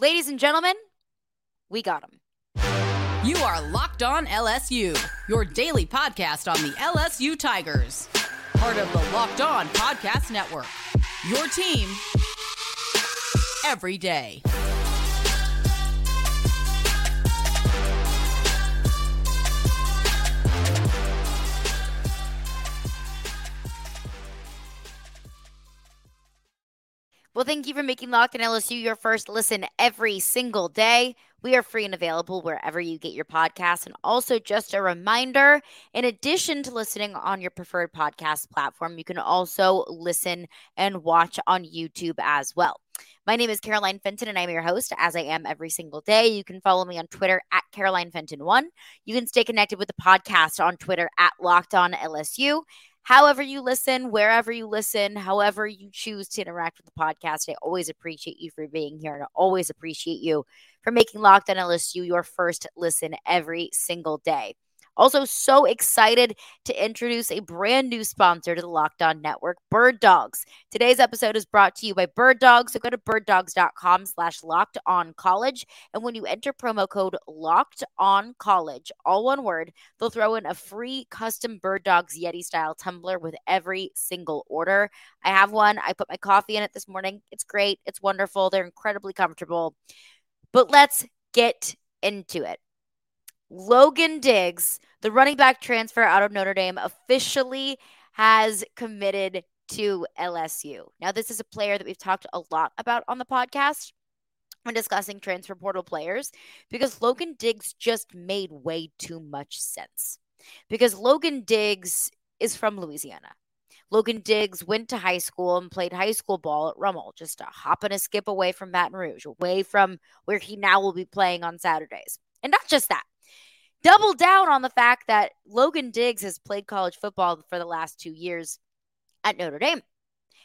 Ladies and gentlemen, we got him. You are Locked On LSU, your daily podcast on the LSU Tigers. Part of the Locked On Podcast Network. Your team every day. Well, thank you for making Locked on LSU your first listen every single day. We are free and available wherever you get your podcasts. And also, just a reminder in addition to listening on your preferred podcast platform, you can also listen and watch on YouTube as well. My name is Caroline Fenton, and I'm your host, as I am every single day. You can follow me on Twitter at Caroline Fenton1. You can stay connected with the podcast on Twitter at Locked On LSU however you listen, wherever you listen, however you choose to interact with the podcast. I always appreciate you for being here and I always appreciate you for making Locked on LSU your first listen every single day. Also, so excited to introduce a brand new sponsor to the Locked On Network, Bird Dogs. Today's episode is brought to you by Bird Dogs. So go to birddogs.com slash locked on college. And when you enter promo code locked on college, all one word, they'll throw in a free custom Bird Dogs Yeti style tumbler with every single order. I have one. I put my coffee in it this morning. It's great. It's wonderful. They're incredibly comfortable. But let's get into it. Logan Diggs, the running back transfer out of Notre Dame, officially has committed to LSU. Now, this is a player that we've talked a lot about on the podcast when discussing transfer portal players because Logan Diggs just made way too much sense. Because Logan Diggs is from Louisiana. Logan Diggs went to high school and played high school ball at Rummel, just a hop and a skip away from Baton Rouge, away from where he now will be playing on Saturdays. And not just that, double down on the fact that Logan Diggs has played college football for the last two years at Notre Dame.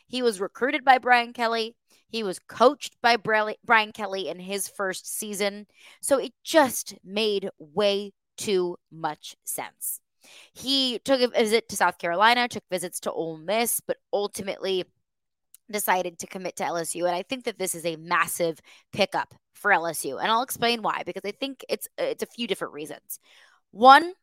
He was recruited by Brian Kelly. He was coached by Brian Kelly in his first season. So it just made way too much sense. He took a visit to South Carolina, took visits to Ole Miss, but ultimately decided to commit to LSU. And I think that this is a massive pickup for LSU. And I'll explain why because I think it's uh, it's a few different reasons. One,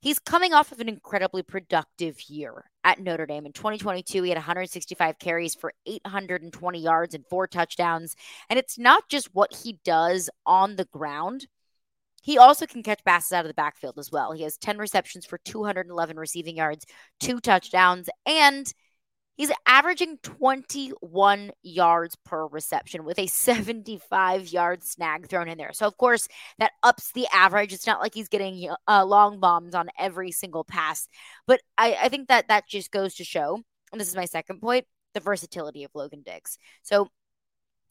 he's coming off of an incredibly productive year at Notre Dame. In 2022, he had 165 carries for 820 yards and four touchdowns. And it's not just what he does on the ground. He also can catch passes out of the backfield as well. He has 10 receptions for 211 receiving yards, two touchdowns, and – He's averaging 21 yards per reception with a 75 yard snag thrown in there. So, of course, that ups the average. It's not like he's getting uh, long bombs on every single pass. But I, I think that that just goes to show, and this is my second point, the versatility of Logan Diggs. So,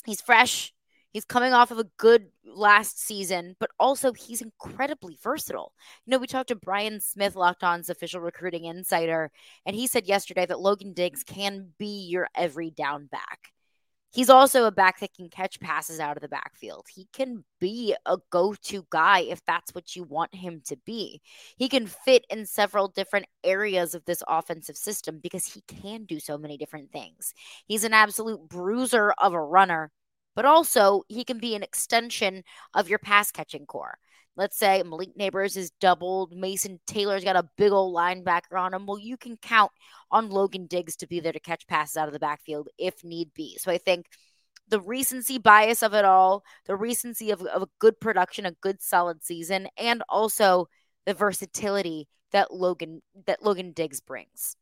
he's fresh. He's coming off of a good last season, but also he's incredibly versatile. You know, we talked to Brian Smith, Locked On's official recruiting insider, and he said yesterday that Logan Diggs can be your every down back. He's also a back that can catch passes out of the backfield. He can be a go to guy if that's what you want him to be. He can fit in several different areas of this offensive system because he can do so many different things. He's an absolute bruiser of a runner but also he can be an extension of your pass catching corps. Let's say Malik Nabers is doubled, Mason Taylor's got a big old linebacker on him. Well, you can count on Logan Diggs to be there to catch passes out of the backfield if need be. So I think the recency bias of it all, the recency of, of a good production, a good solid season, and also the versatility that Logan that Logan Diggs brings.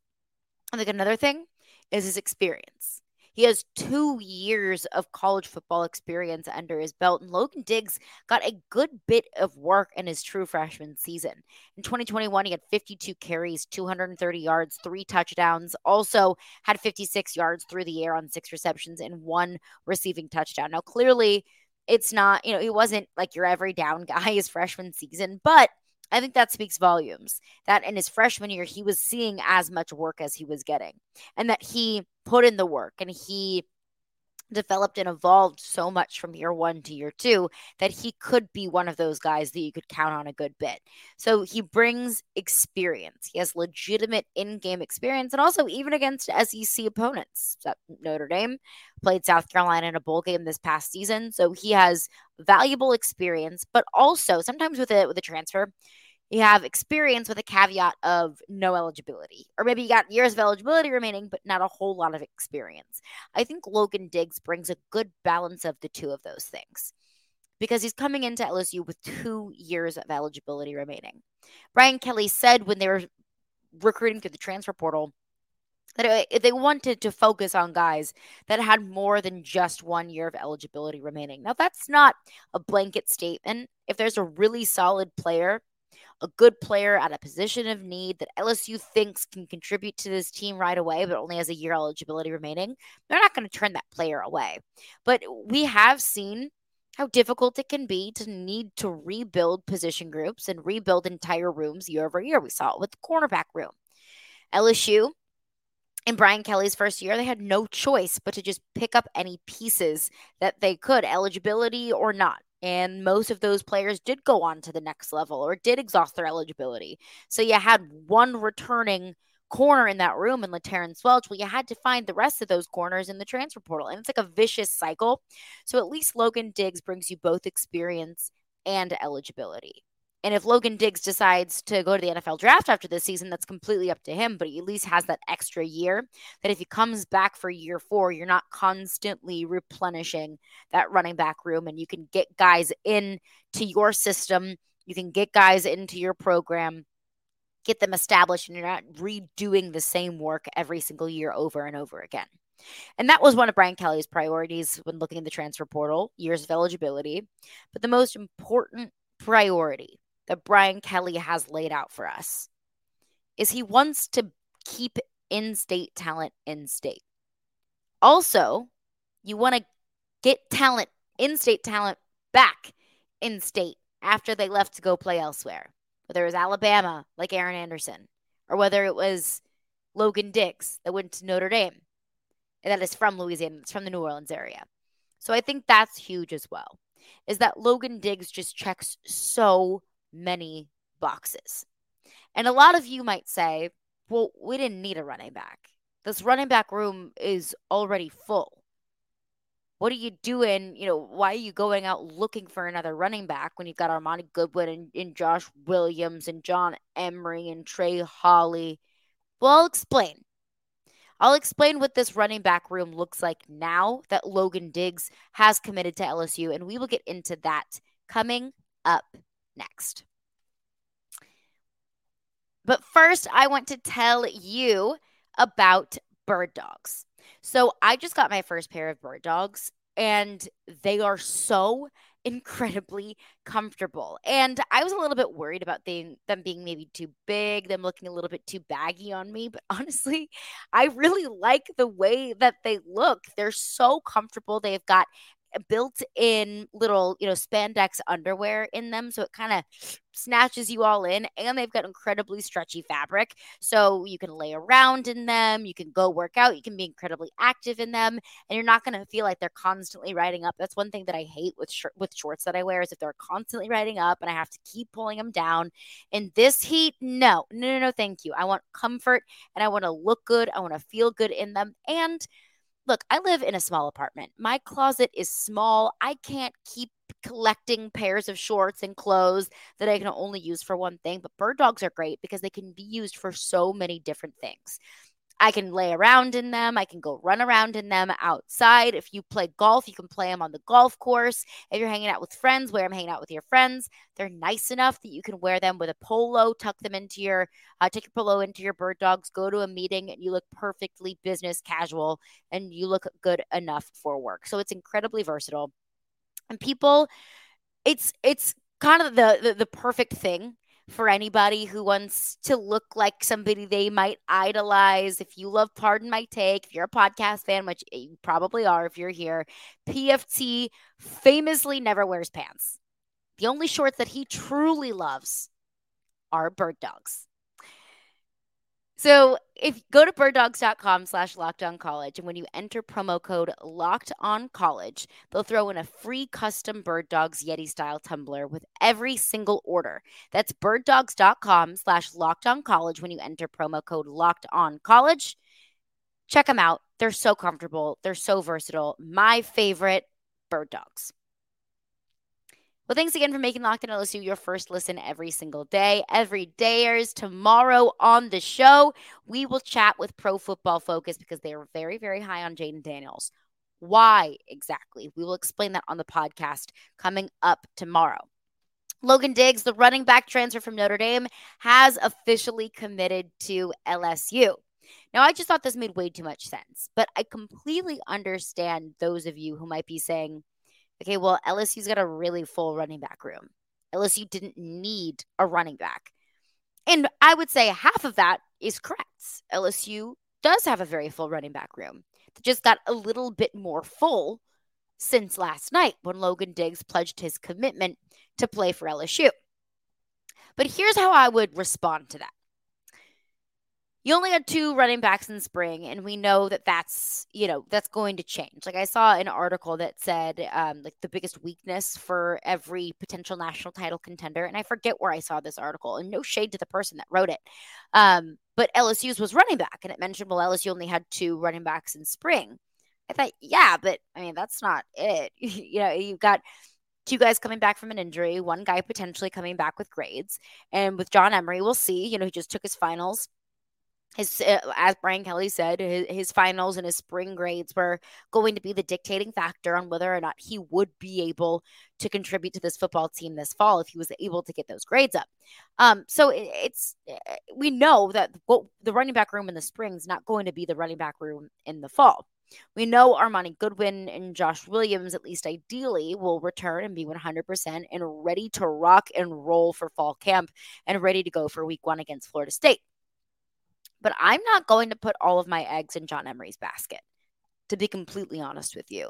I think another thing is his experience. He has two years of college football experience under his belt, and Logan Diggs got a good bit of work in his true freshman season. In 2021, he had 52 carries, 230 yards, three touchdowns, also had 56 yards through the air on six receptions and one receiving touchdown. Now, clearly, it's not, you know, he wasn't like your every down guy his freshman season, but I think that speaks volumes that in his freshman year, he was seeing as much work as he was getting, and that he put in the work and he developed and evolved so much from year one to year two that he could be one of those guys that you could count on a good bit. So he brings experience. He has legitimate in game experience and also even against SEC opponents. Notre Dame played South Carolina in a bowl game this past season. So he has valuable experience, but also sometimes with a with a transfer, you have experience with a caveat of no eligibility. Or maybe you got years of eligibility remaining, but not a whole lot of experience. I think Logan Diggs brings a good balance of the two of those things because he's coming into LSU with two years of eligibility remaining. Brian Kelly said when they were recruiting through the transfer portal that they wanted to focus on guys that had more than just one year of eligibility remaining. Now, that's not a blanket statement. If there's a really solid player a good player at a position of need that LSU thinks can contribute to this team right away, but only has a year eligibility remaining, they're not going to turn that player away. But we have seen how difficult it can be to need to rebuild position groups and rebuild entire rooms year over year. We saw it with the cornerback room. LSU in Brian Kelly's first year, they had no choice but to just pick up any pieces that they could, eligibility or not. And most of those players did go on to the next level or did exhaust their eligibility. So you had one returning corner in that room in LaTerrence Welch. Well, you had to find the rest of those corners in the transfer portal. And it's like a vicious cycle. So at least Logan Diggs brings you both experience and eligibility. And if Logan Diggs decides to go to the NFL draft after this season, that's completely up to him. But he at least has that extra year that if he comes back for year four, you're not constantly replenishing that running back room and you can get guys in to your system. You can get guys into your program, get them established, and you're not redoing the same work every single year over and over again. And that was one of Brian Kelly's priorities when looking at the transfer portal, years of eligibility. But the most important priority that Brian Kelly has laid out for us is he wants to keep in state talent in state. Also, you want to get talent, in state talent, back in state after they left to go play elsewhere, whether it was Alabama, like Aaron Anderson, or whether it was Logan Diggs that went to Notre Dame, and that is from Louisiana, it's from the New Orleans area. So I think that's huge as well, is that Logan Diggs just checks so many boxes. And a lot of you might say, well, we didn't need a running back. This running back room is already full. What are you doing? You know, why are you going out looking for another running back when you've got Armoni Goodwin and, and Josh Williams and John Emery and Trey Holly? Well, I'll explain. I'll explain what this running back room looks like now that Logan Diggs has committed to LSU, and we will get into that coming up next. But first, I want to tell you about bird dogs. So I just got my first pair of bird dogs, and they are so incredibly comfortable. And I was a little bit worried about them, them being maybe too big, them looking a little bit too baggy on me. But honestly, I really like the way that they look. They're so comfortable. They've got built in little, you know, spandex underwear in them. So it kind of snatches you all in. And they've got incredibly stretchy fabric. So you can lay around in them. You can go work out. You can be incredibly active in them. And you're not going to feel like they're constantly riding up. That's one thing that I hate with, sh- with shorts that I wear is if they're constantly riding up and I have to keep pulling them down. In this heat, no, no, no, no, thank you. I want comfort and I want to look good. I want to feel good in them. And look, I live in a small apartment. My closet is small. I can't keep collecting pairs of shorts and clothes that I can only use for one thing. But bird dogs are great because they can be used for so many different things. I can lay around in them. I can go run around in them outside. If you play golf, you can play them on the golf course. If you're hanging out with friends, wear them hanging out with your friends. They're nice enough that you can wear them with a polo, tuck them into your, uh, take your polo into your bird dogs, go to a meeting, and you look perfectly business casual and you look good enough for work. So it's incredibly versatile. And people, it's, it's, kind of the, the, the perfect thing for anybody who wants to look like somebody they might idolize. If you love Pardon My Take, if you're a podcast fan, which eh, you probably are if you're here, PFT famously never wears pants. The only shorts that he truly loves are bird dogs. So if go to birddogs.com slash locked on college and when you enter promo code locked on college, they'll throw in a free custom bird dogs Yeti style tumbler with every single order. That's birddogs.com slash locked on college when you enter promo code locked on college. Check them out. They're so comfortable. They're so versatile. My favorite bird dogs. Well, thanks again for making Locked on LSU your first listen every single day. Every dayers tomorrow on the show, we will chat with Pro Football Focus because they are very, very high on Jayden Daniels. Why exactly? We will explain that on the podcast coming up tomorrow. Logan Diggs, the running back transfer from Notre Dame, has officially committed to LSU. Now, I just thought this made way too much sense, but I completely understand those of you who might be saying, okay, well, LSU's got a really full running back room. LSU didn't need a running back. And I would say half of that is correct. LSU does have a very full running back room. It just got a little bit more full since last night when Logan Diggs pledged his commitment to play for LSU. But here's how I would respond to that you only had two running backs in spring and we know that that's you know that's going to change like i saw an article that said um, like the biggest weakness for every potential national title contender and i forget where i saw this article and no shade to the person that wrote it um, but lsu's was running back and it mentioned well lsu only had two running backs in spring i thought yeah but i mean that's not it you know you've got two guys coming back from an injury, one guy potentially coming back with grades. And with John Emery, we'll see. You know, he just took his finals his uh, as Brian Kelly said, his, his, finals and his spring grades were going to be the dictating factor on whether or not he would be able to contribute to this football team this fall if he was able to get those grades up. Um, so it, it's eh, we know that the running back room in the spring is not going to be the running back room in the fall. We know Armoni Goodwin and Josh Williams, at least ideally, will return and be 100% and ready to rock and roll for fall camp and ready to go for week one against Florida State. But I'm not going to put all of my eggs in John Emery's basket, to be completely honest with you.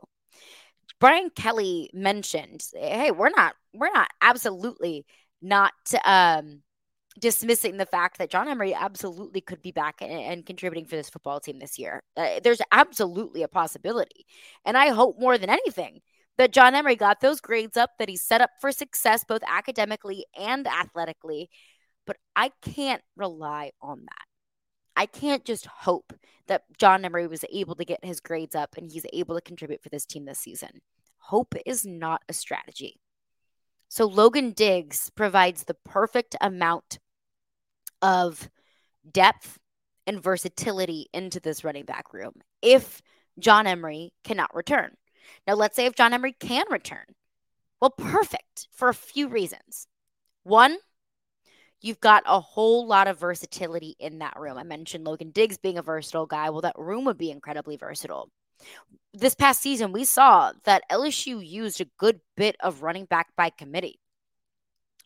Brian Kelly mentioned, hey, we're not, we're not absolutely not um, dismissing the fact that John Emery absolutely could be back and, and contributing for this football team this year. Uh, there's absolutely a possibility. And I hope more than anything that John Emery got those grades up, that he's set up for success both academically and athletically. But I can't rely on that. I can't just hope that John Emery was able to get his grades up and he's able to contribute for this team this season. Hope is not a strategy. So Logan Diggs provides the perfect amount of depth and versatility into this running back room if John Emery cannot return. Now, let's say if John Emery can return. Well, perfect for a few reasons. One, you've got a whole lot of versatility in that room. I mentioned Logan Diggs being a versatile guy. Well, that room would be incredibly versatile. This past season, we saw that LSU used a good bit of running back by committee.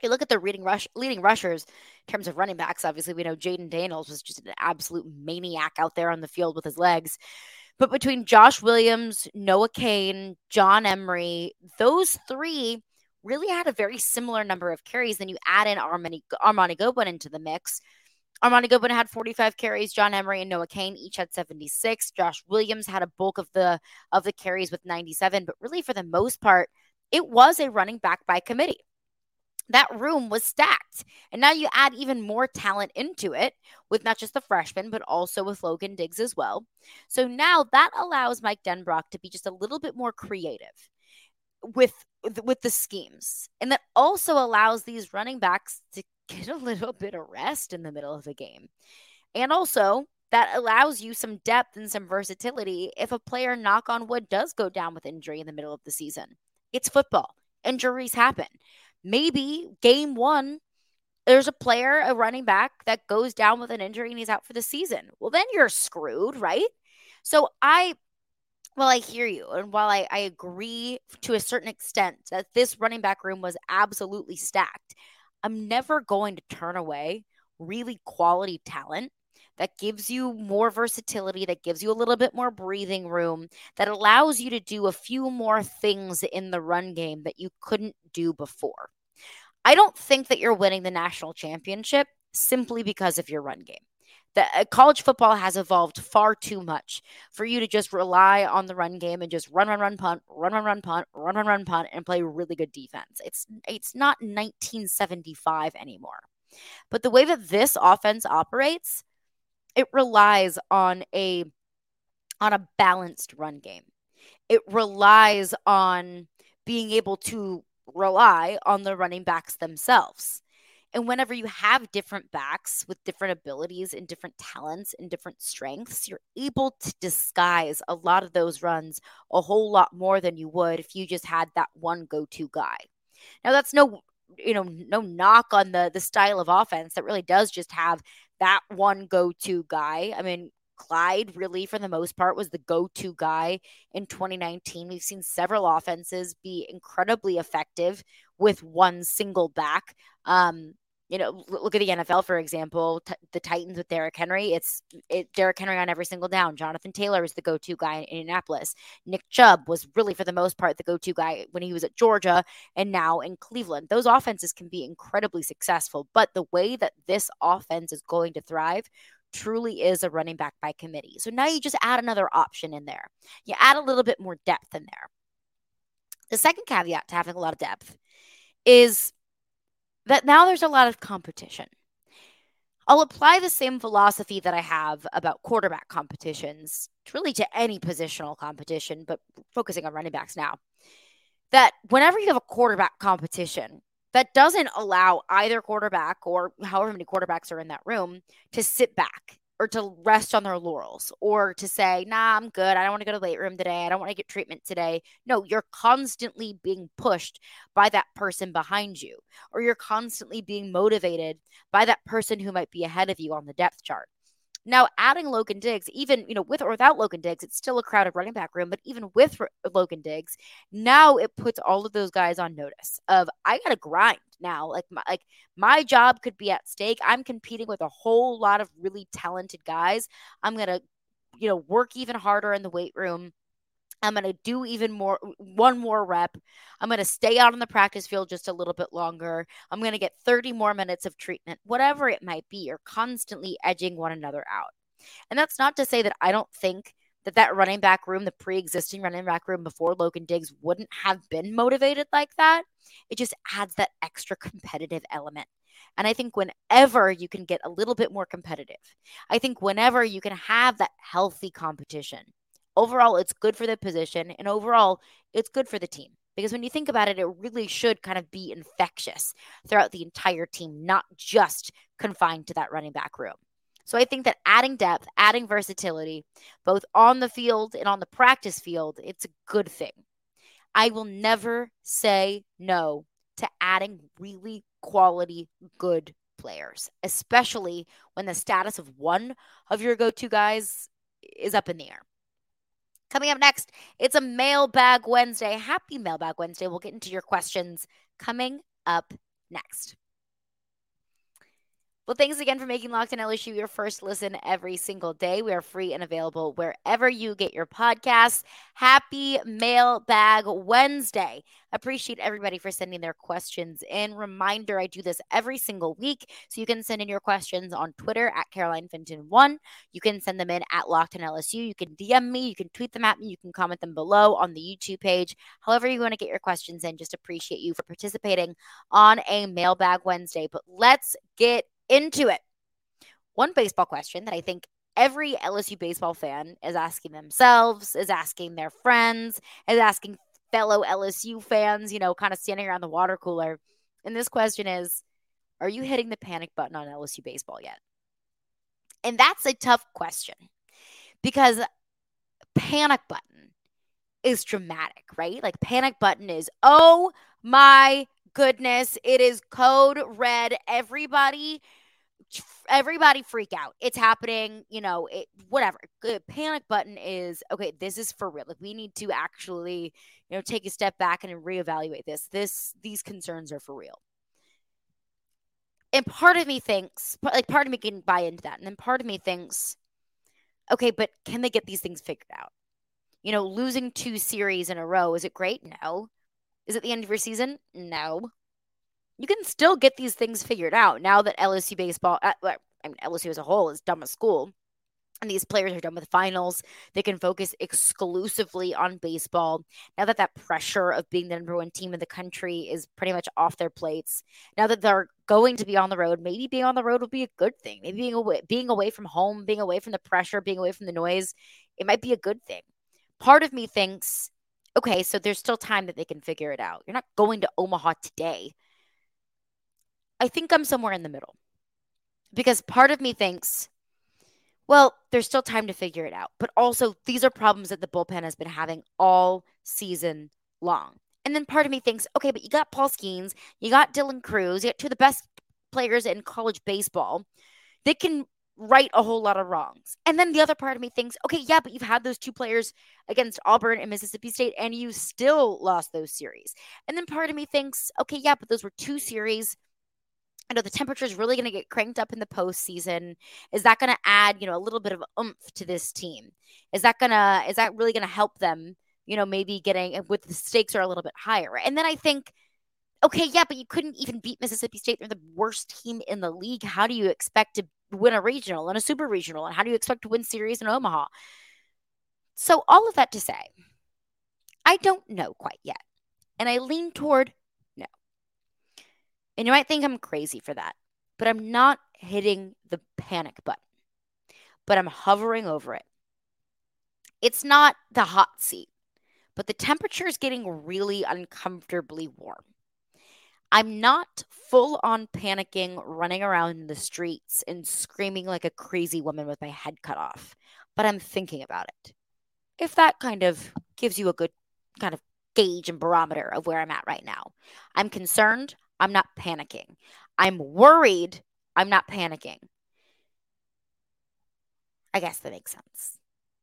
You look at the leading rush leading rushers in terms of running backs. Obviously, we know Jayden Daniels was just an absolute maniac out there on the field with his legs. But between Josh Williams, Noah Cain, John Emery, those three really had a very similar number of carries. Then you add in Armoni, Armoni Goodwin into the mix. Armoni Goodwin had 45 carries. John Emery and Noah Cain each had 76. Josh Williams had a bulk of the of the carries with 97. But really, for the most part, it was a running back by committee. That room was stacked. And now you add even more talent into it with not just the freshman, but also with Logan Diggs as well. So now that allows Mike Denbrock to be just a little bit more creative with with the schemes. And that also allows these running backs to get a little bit of rest in the middle of the game. And also, that allows you some depth and some versatility if a player, knock on wood, does go down with injury in the middle of the season. It's football, injuries happen. Maybe game one, there's a player, a running back, that goes down with an injury and he's out for the season. Well, then you're screwed, right? So I well, I hear you. And while I, I agree to a certain extent that this running back room was absolutely stacked, I'm never going to turn away really quality talent that gives you more versatility, that gives you a little bit more breathing room, that allows you to do a few more things in the run game that you couldn't do before. I don't think that you're winning the national championship simply because of your run game. That uh, college football has evolved far too much for you to just rely on the run game and just run, run, run, punt, run, run, run, punt, run, run, run, punt, and play really good defense. It's it's not 1975 anymore. But the way that this offense operates, it relies on a on a balanced run game. It relies on being able to rely on the running backs themselves. And whenever you have different backs with different abilities and different talents and different strengths, you're able to disguise a lot of those runs a whole lot more than you would if you just had that one go-to guy. Now that's no you know no knock on the the style of offense that really does just have that one go-to guy. I mean, Clyde, really, for the most part, was the go to guy in 2019. We've seen several offenses be incredibly effective with one single back. Um, you know, look at the NFL, for example, t- the Titans with Derrick Henry. It's it, Derrick Henry on every single down. Jonathan Taylor is the go to guy in Indianapolis. Nick Chubb was really, for the most part, the go to guy when he was at Georgia and now in Cleveland. Those offenses can be incredibly successful, but the way that this offense is going to thrive truly is a running back by committee. So now you just add another option in there. You add a little bit more depth in there. The second caveat to having a lot of depth is that now there's a lot of competition. I'll apply the same philosophy that I have about quarterback competitions, really to any positional competition, but focusing on running backs now. That whenever you have a quarterback competition, that doesn't allow either quarterback or however many quarterbacks are in that room to sit back or to rest on their laurels or to say, nah, I'm good. I don't want to go to the weight room today. I don't want to get treatment today. No, you're constantly being pushed by that person behind you, or you're constantly being motivated by that person who might be ahead of you on the depth chart. Now, adding Logan Diggs, even you know, with or without Logan Diggs, it's still a crowded running back room. But even with Logan Diggs, now it puts all of those guys on notice of I got to grind now. Like my like my job could be at stake. I'm competing with a whole lot of really talented guys. I'm gonna, you know, work even harder in the weight room. I'm going to do even more, one more rep. I'm going to stay out on the practice field just a little bit longer. I'm going to get 30 more minutes of treatment, whatever it might be. You're constantly edging one another out. And that's not to say that I don't think that that running back room, the pre existing running back room before Logan Diggs, wouldn't have been motivated like that. It just adds that extra competitive element. And I think whenever you can get a little bit more competitive, I think whenever you can have that healthy competition, overall, it's good for the position, and overall, it's good for the team. Because when you think about it, it really should kind of be infectious throughout the entire team, not just confined to that running back room. So I think that adding depth, adding versatility, both on the field and on the practice field, it's a good thing. I will never say no to adding really quality, good players, especially when the status of one of your go to guys is up in the air. Coming up next, it's a Mailbag Wednesday. Happy Mailbag Wednesday. We'll get into your questions coming up next. Well, thanks again for making Locked on LSU your first listen every single day. We are free and available wherever you get your podcasts. Happy Mailbag Wednesday. Appreciate everybody for sending their questions in. Reminder I do this every single week. So you can send in your questions on Twitter at Caroline Fenton1. You can send them in at Locked on LSU. You can DM me. You can tweet them at me. You can comment them below on the YouTube page. However, you want to get your questions in, just appreciate you for participating on a Mailbag Wednesday. But let's get into it. One baseball question that I think every LSU baseball fan is asking themselves, is asking their friends, is asking fellow LSU fans, you know, kind of standing around the water cooler. And this question is Are you hitting the panic button on LSU baseball yet? And that's a tough question because panic button is dramatic, right? Like panic button is, oh my goodness, it is code red. Everybody everybody freak out. It's happening, you know, it, whatever. The panic button is okay, this is for real. Like we need to actually, you know, take a step back and reevaluate this. This these concerns are for real. And part of me thinks, like part of me can buy into that. And then part of me thinks, okay, but can they get these things figured out? You know, losing two series in a row, is it great? No. Is it the end of your season? No you can still get these things figured out now that LSU baseball, uh, I mean, LSU as a whole is dumb as school and these players are done with finals. They can focus exclusively on baseball. Now that that pressure of being the number one team in the country is pretty much off their plates, now that they're going to be on the road, maybe being on the road would be a good thing. Maybe being away, being away from home, being away from the pressure, being away from the noise, it might be a good thing. Part of me thinks, okay, so there's still time that they can figure it out. You're not going to Omaha today. I think I'm somewhere in the middle because part of me thinks well, there's still time to figure it out. But also, these are problems that the bullpen has been having all season long. And then part of me thinks, okay, but you got Paul Skenes, you got Dylan Crews, you got two of the best players in college baseball. They can right a whole lot of wrongs. And then the other part of me thinks, okay, yeah, but you've had those two players against Auburn and Mississippi State, and you still lost those series. And then part of me thinks, okay, yeah, but those were two series I know the temperature is really going to get cranked up in the postseason. Is that going to add, you know, a little bit of oomph to this team? Is that gonna is that really going to help them? You know, maybe getting with the stakes are a little bit higher. And then I think, okay, yeah, but you couldn't even beat Mississippi State. They're the worst team in the league. How do you expect to win a regional and a super regional? And how do you expect to win series in Omaha? So all of that to say, I don't know quite yet. And I lean toward and you might think I'm crazy for that, but I'm not hitting the panic button, but I'm hovering over it. It's not the hot seat, but the temperature is getting really uncomfortably warm. I'm not full on panicking, running around the streets and screaming like a crazy woman with my head cut off, but I'm thinking about it. If that kind of gives you a good kind of gauge and barometer of where I'm at right now, I'm concerned. I'm not panicking. I'm worried. I'm not panicking. I guess that makes sense.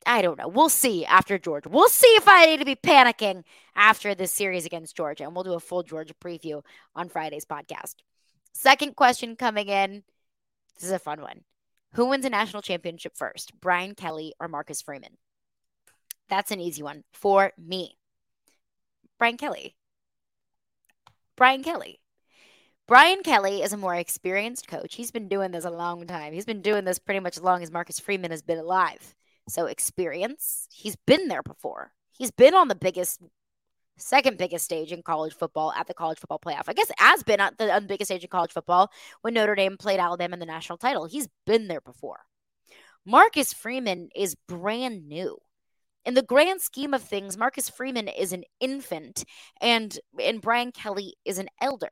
I don't know. We'll see after Georgia. We'll see if I need to be panicking after this series against Georgia. And we'll do a full Georgia preview on Friday's podcast. Second question coming in. This is a fun one. Who wins a national championship first, Brian Kelly or Marcus Freeman? That's an easy one for me. Brian Kelly. Brian Kelly. Brian Kelly is a more experienced coach. He's been doing this a long time. He's been doing this pretty much as long as Marcus Freeman has been alive. So, experience, he's been there before. He's been on the biggest, second biggest stage in college football at the college football playoff. I guess has been at the, on the biggest stage in college football when Notre Dame played Alabama in the national title. He's been there before. Marcus Freeman is brand new. In the grand scheme of things, Marcus Freeman is an infant and and Brian Kelly is an elder.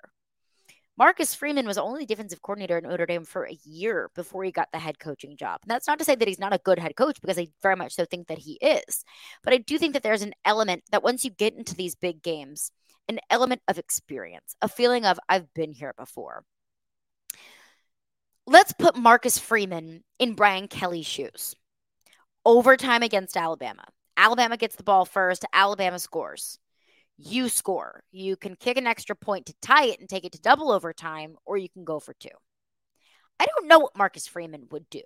Marcus Freeman was only defensive coordinator at Notre Dame for a year before he got the head coaching job. And that's not to say that he's not a good head coach because I very much so think that he is. But I do think that there's an element that once you get into these big games, an element of experience, a feeling of I've been here before. Let's put Marcus Freeman in Brian Kelly's shoes. Overtime against Alabama. Alabama gets the ball first, Alabama scores you score. You can kick an extra point to tie it and take it to double overtime, or you can go for two. I don't know what Marcus Freeman would do,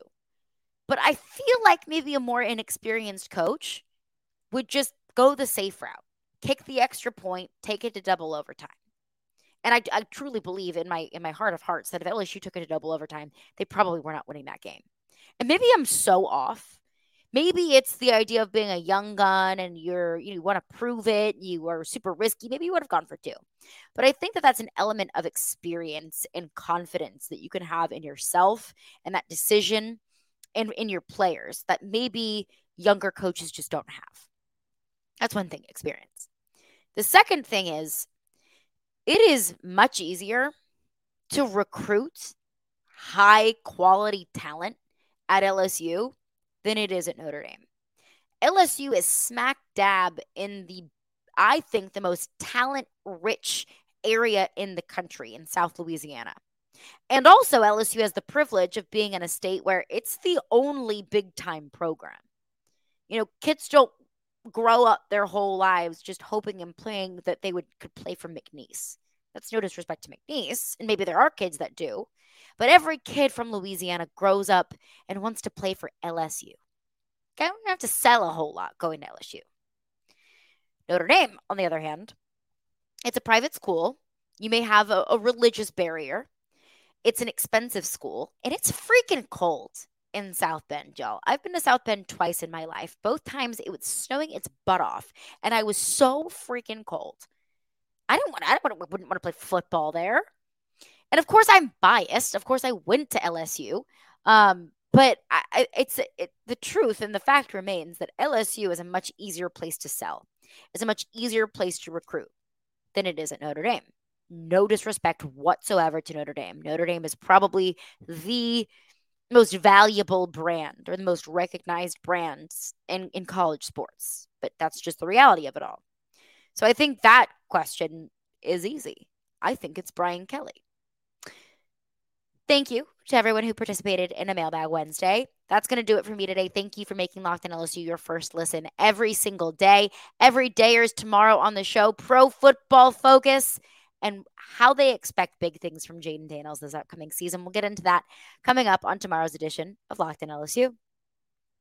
but I feel like maybe a more inexperienced coach would just go the safe route, kick the extra point, take it to double overtime. And I, I truly believe in my in my heart of hearts that if LSU took it to double overtime, they probably were not winning that game. And maybe I'm so off maybe it's the idea of being a young gun and you're you, know, you want to prove it you are super risky maybe you would have gone for two. But i think that that's an element of experience and confidence that you can have in yourself and that decision and in your players that maybe younger coaches just don't have. That's one thing experience. The second thing is it is much easier to recruit high quality talent at lsu than it is at Notre Dame. LSU is smack dab in the, I think, the most talent rich area in the country in South Louisiana. And also, LSU has the privilege of being in a state where it's the only big time program. You know, kids don't grow up their whole lives just hoping and playing that they would could play for McNeese. That's no disrespect to McNeese, and maybe there are kids that do. But every kid from Louisiana grows up and wants to play for LSU. I don't have to sell a whole lot going to LSU. Notre Dame, on the other hand, it's a private school. You may have a, a religious barrier. it's an expensive school and it's freaking cold in South Bend, y'all. I've been to South Bend twice in my life. Both times it was snowing its butt off, and I was so freaking cold. I don't want. I wouldn't want to play football there. And of course, I'm biased. Of course, I went to LSU. Um, but I, it's it, the truth, and the fact remains that LSU is a much easier place to sell. It's a much easier place to recruit than it is at Notre Dame. No disrespect whatsoever to Notre Dame. Notre Dame is probably the most valuable brand or the most recognized brands in, in college sports. But that's just the reality of it all. So I think that question is easy. I think it's Brian Kelly. Thank you to everyone who participated in a Mailbag Wednesday. That's going to do it for me today. Thank you for making Locked on LSU your first listen every single day. Every day dayers tomorrow on the show, pro football focus and how they expect big things from Jayden Daniels this upcoming season. We'll get into that coming up on tomorrow's edition of Locked in LSU.